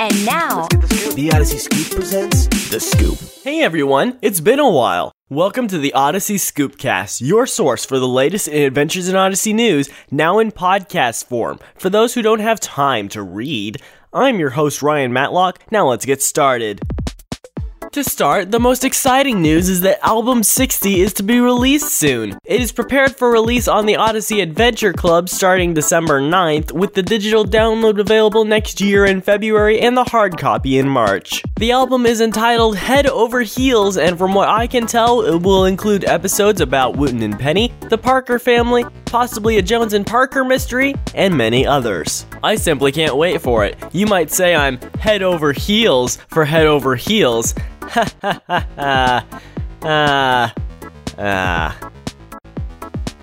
And now, The Odyssey Scoop presents The Scoop. Hey everyone, it's been a while. Welcome to the Odyssey Scoopcast, your source for the latest in Adventures in Odyssey news, now in podcast form. For those who don't have time to read, I'm your host Ryan Matlock. Now let's get started. To start, the most exciting news is that Album 60 is to be released soon. It is prepared for release on the Odyssey Adventure Club starting December 9th, with the digital download available next year in February and the hard copy in March. The album is entitled Head Over Heels, and from what I can tell, it will include episodes about Wooten and Penny, the Parker family, possibly a Jones and Parker mystery, and many others. I simply can't wait for it. You might say I'm head over heels for head over heels. Ha ha ha ha. Ah. Ah.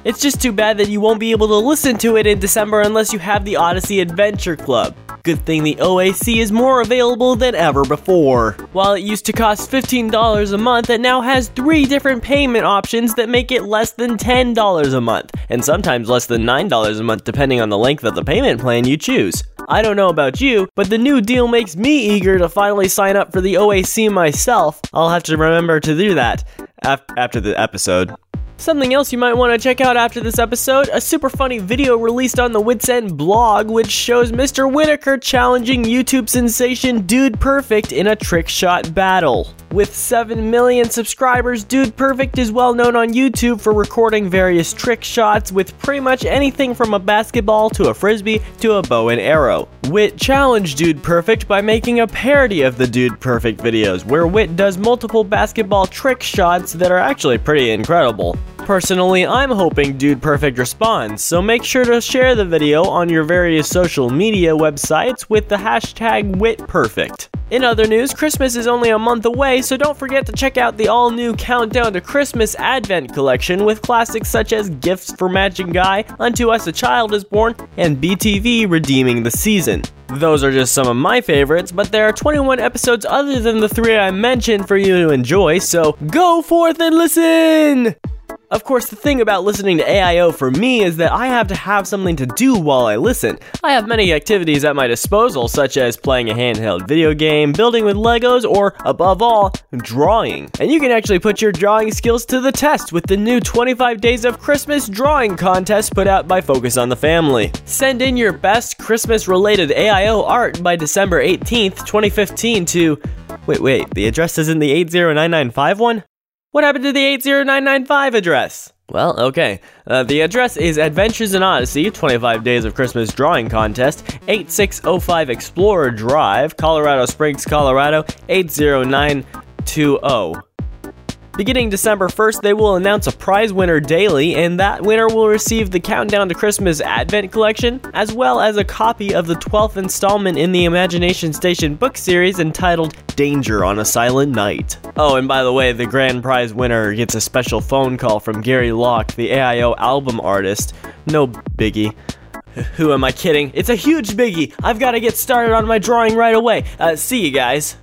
It's just too bad that you won't be able to listen to it in December unless you have the Odyssey Adventure Club. Good thing the OAC is more available than ever before. While it used to cost $15 a month, it now has three different payment options that make it less than $10 a month, and sometimes less than $9 a month depending on the length of the payment plan you choose. I don't know about you, but the new deal makes me eager to finally sign up for the OAC myself. I'll have to remember to do that af- after the episode. Something else you might want to check out after this episode a super funny video released on the Whit's End blog, which shows Mr. Whitaker challenging YouTube sensation Dude Perfect in a trick shot battle. With 7 million subscribers, Dude Perfect is well known on YouTube for recording various trick shots with pretty much anything from a basketball to a frisbee to a bow and arrow. Whit challenged Dude Perfect by making a parody of the Dude Perfect videos, where Whit does multiple basketball trick shots that are actually pretty incredible. Personally, I'm hoping Dude Perfect responds, so make sure to share the video on your various social media websites with the hashtag WhitPerfect. In other news, Christmas is only a month away, so don't forget to check out the all new Countdown to Christmas Advent collection with classics such as Gifts for Madge and Guy, Unto Us a Child is Born, and BTV Redeeming the Season. Those are just some of my favorites, but there are 21 episodes other than the three I mentioned for you to enjoy, so go forth and listen! Of course, the thing about listening to AIO for me is that I have to have something to do while I listen. I have many activities at my disposal, such as playing a handheld video game, building with Legos, or, above all, drawing. And you can actually put your drawing skills to the test with the new 25 Days of Christmas drawing contest put out by Focus on the Family. Send in your best Christmas related AIO art by December 18th, 2015 to. Wait, wait, the address isn't the 80995 one? What happened to the 80995 address? Well, okay. Uh, the address is Adventures in Odyssey, 25 Days of Christmas Drawing Contest, 8605 Explorer Drive, Colorado Springs, Colorado, 80920. Beginning December 1st, they will announce a prize winner daily, and that winner will receive the Countdown to Christmas Advent Collection, as well as a copy of the 12th installment in the Imagination Station book series entitled Danger on a Silent Night. Oh, and by the way, the grand prize winner gets a special phone call from Gary Locke, the AIO album artist. No biggie. Who am I kidding? It's a huge biggie! I've got to get started on my drawing right away. Uh, see you guys.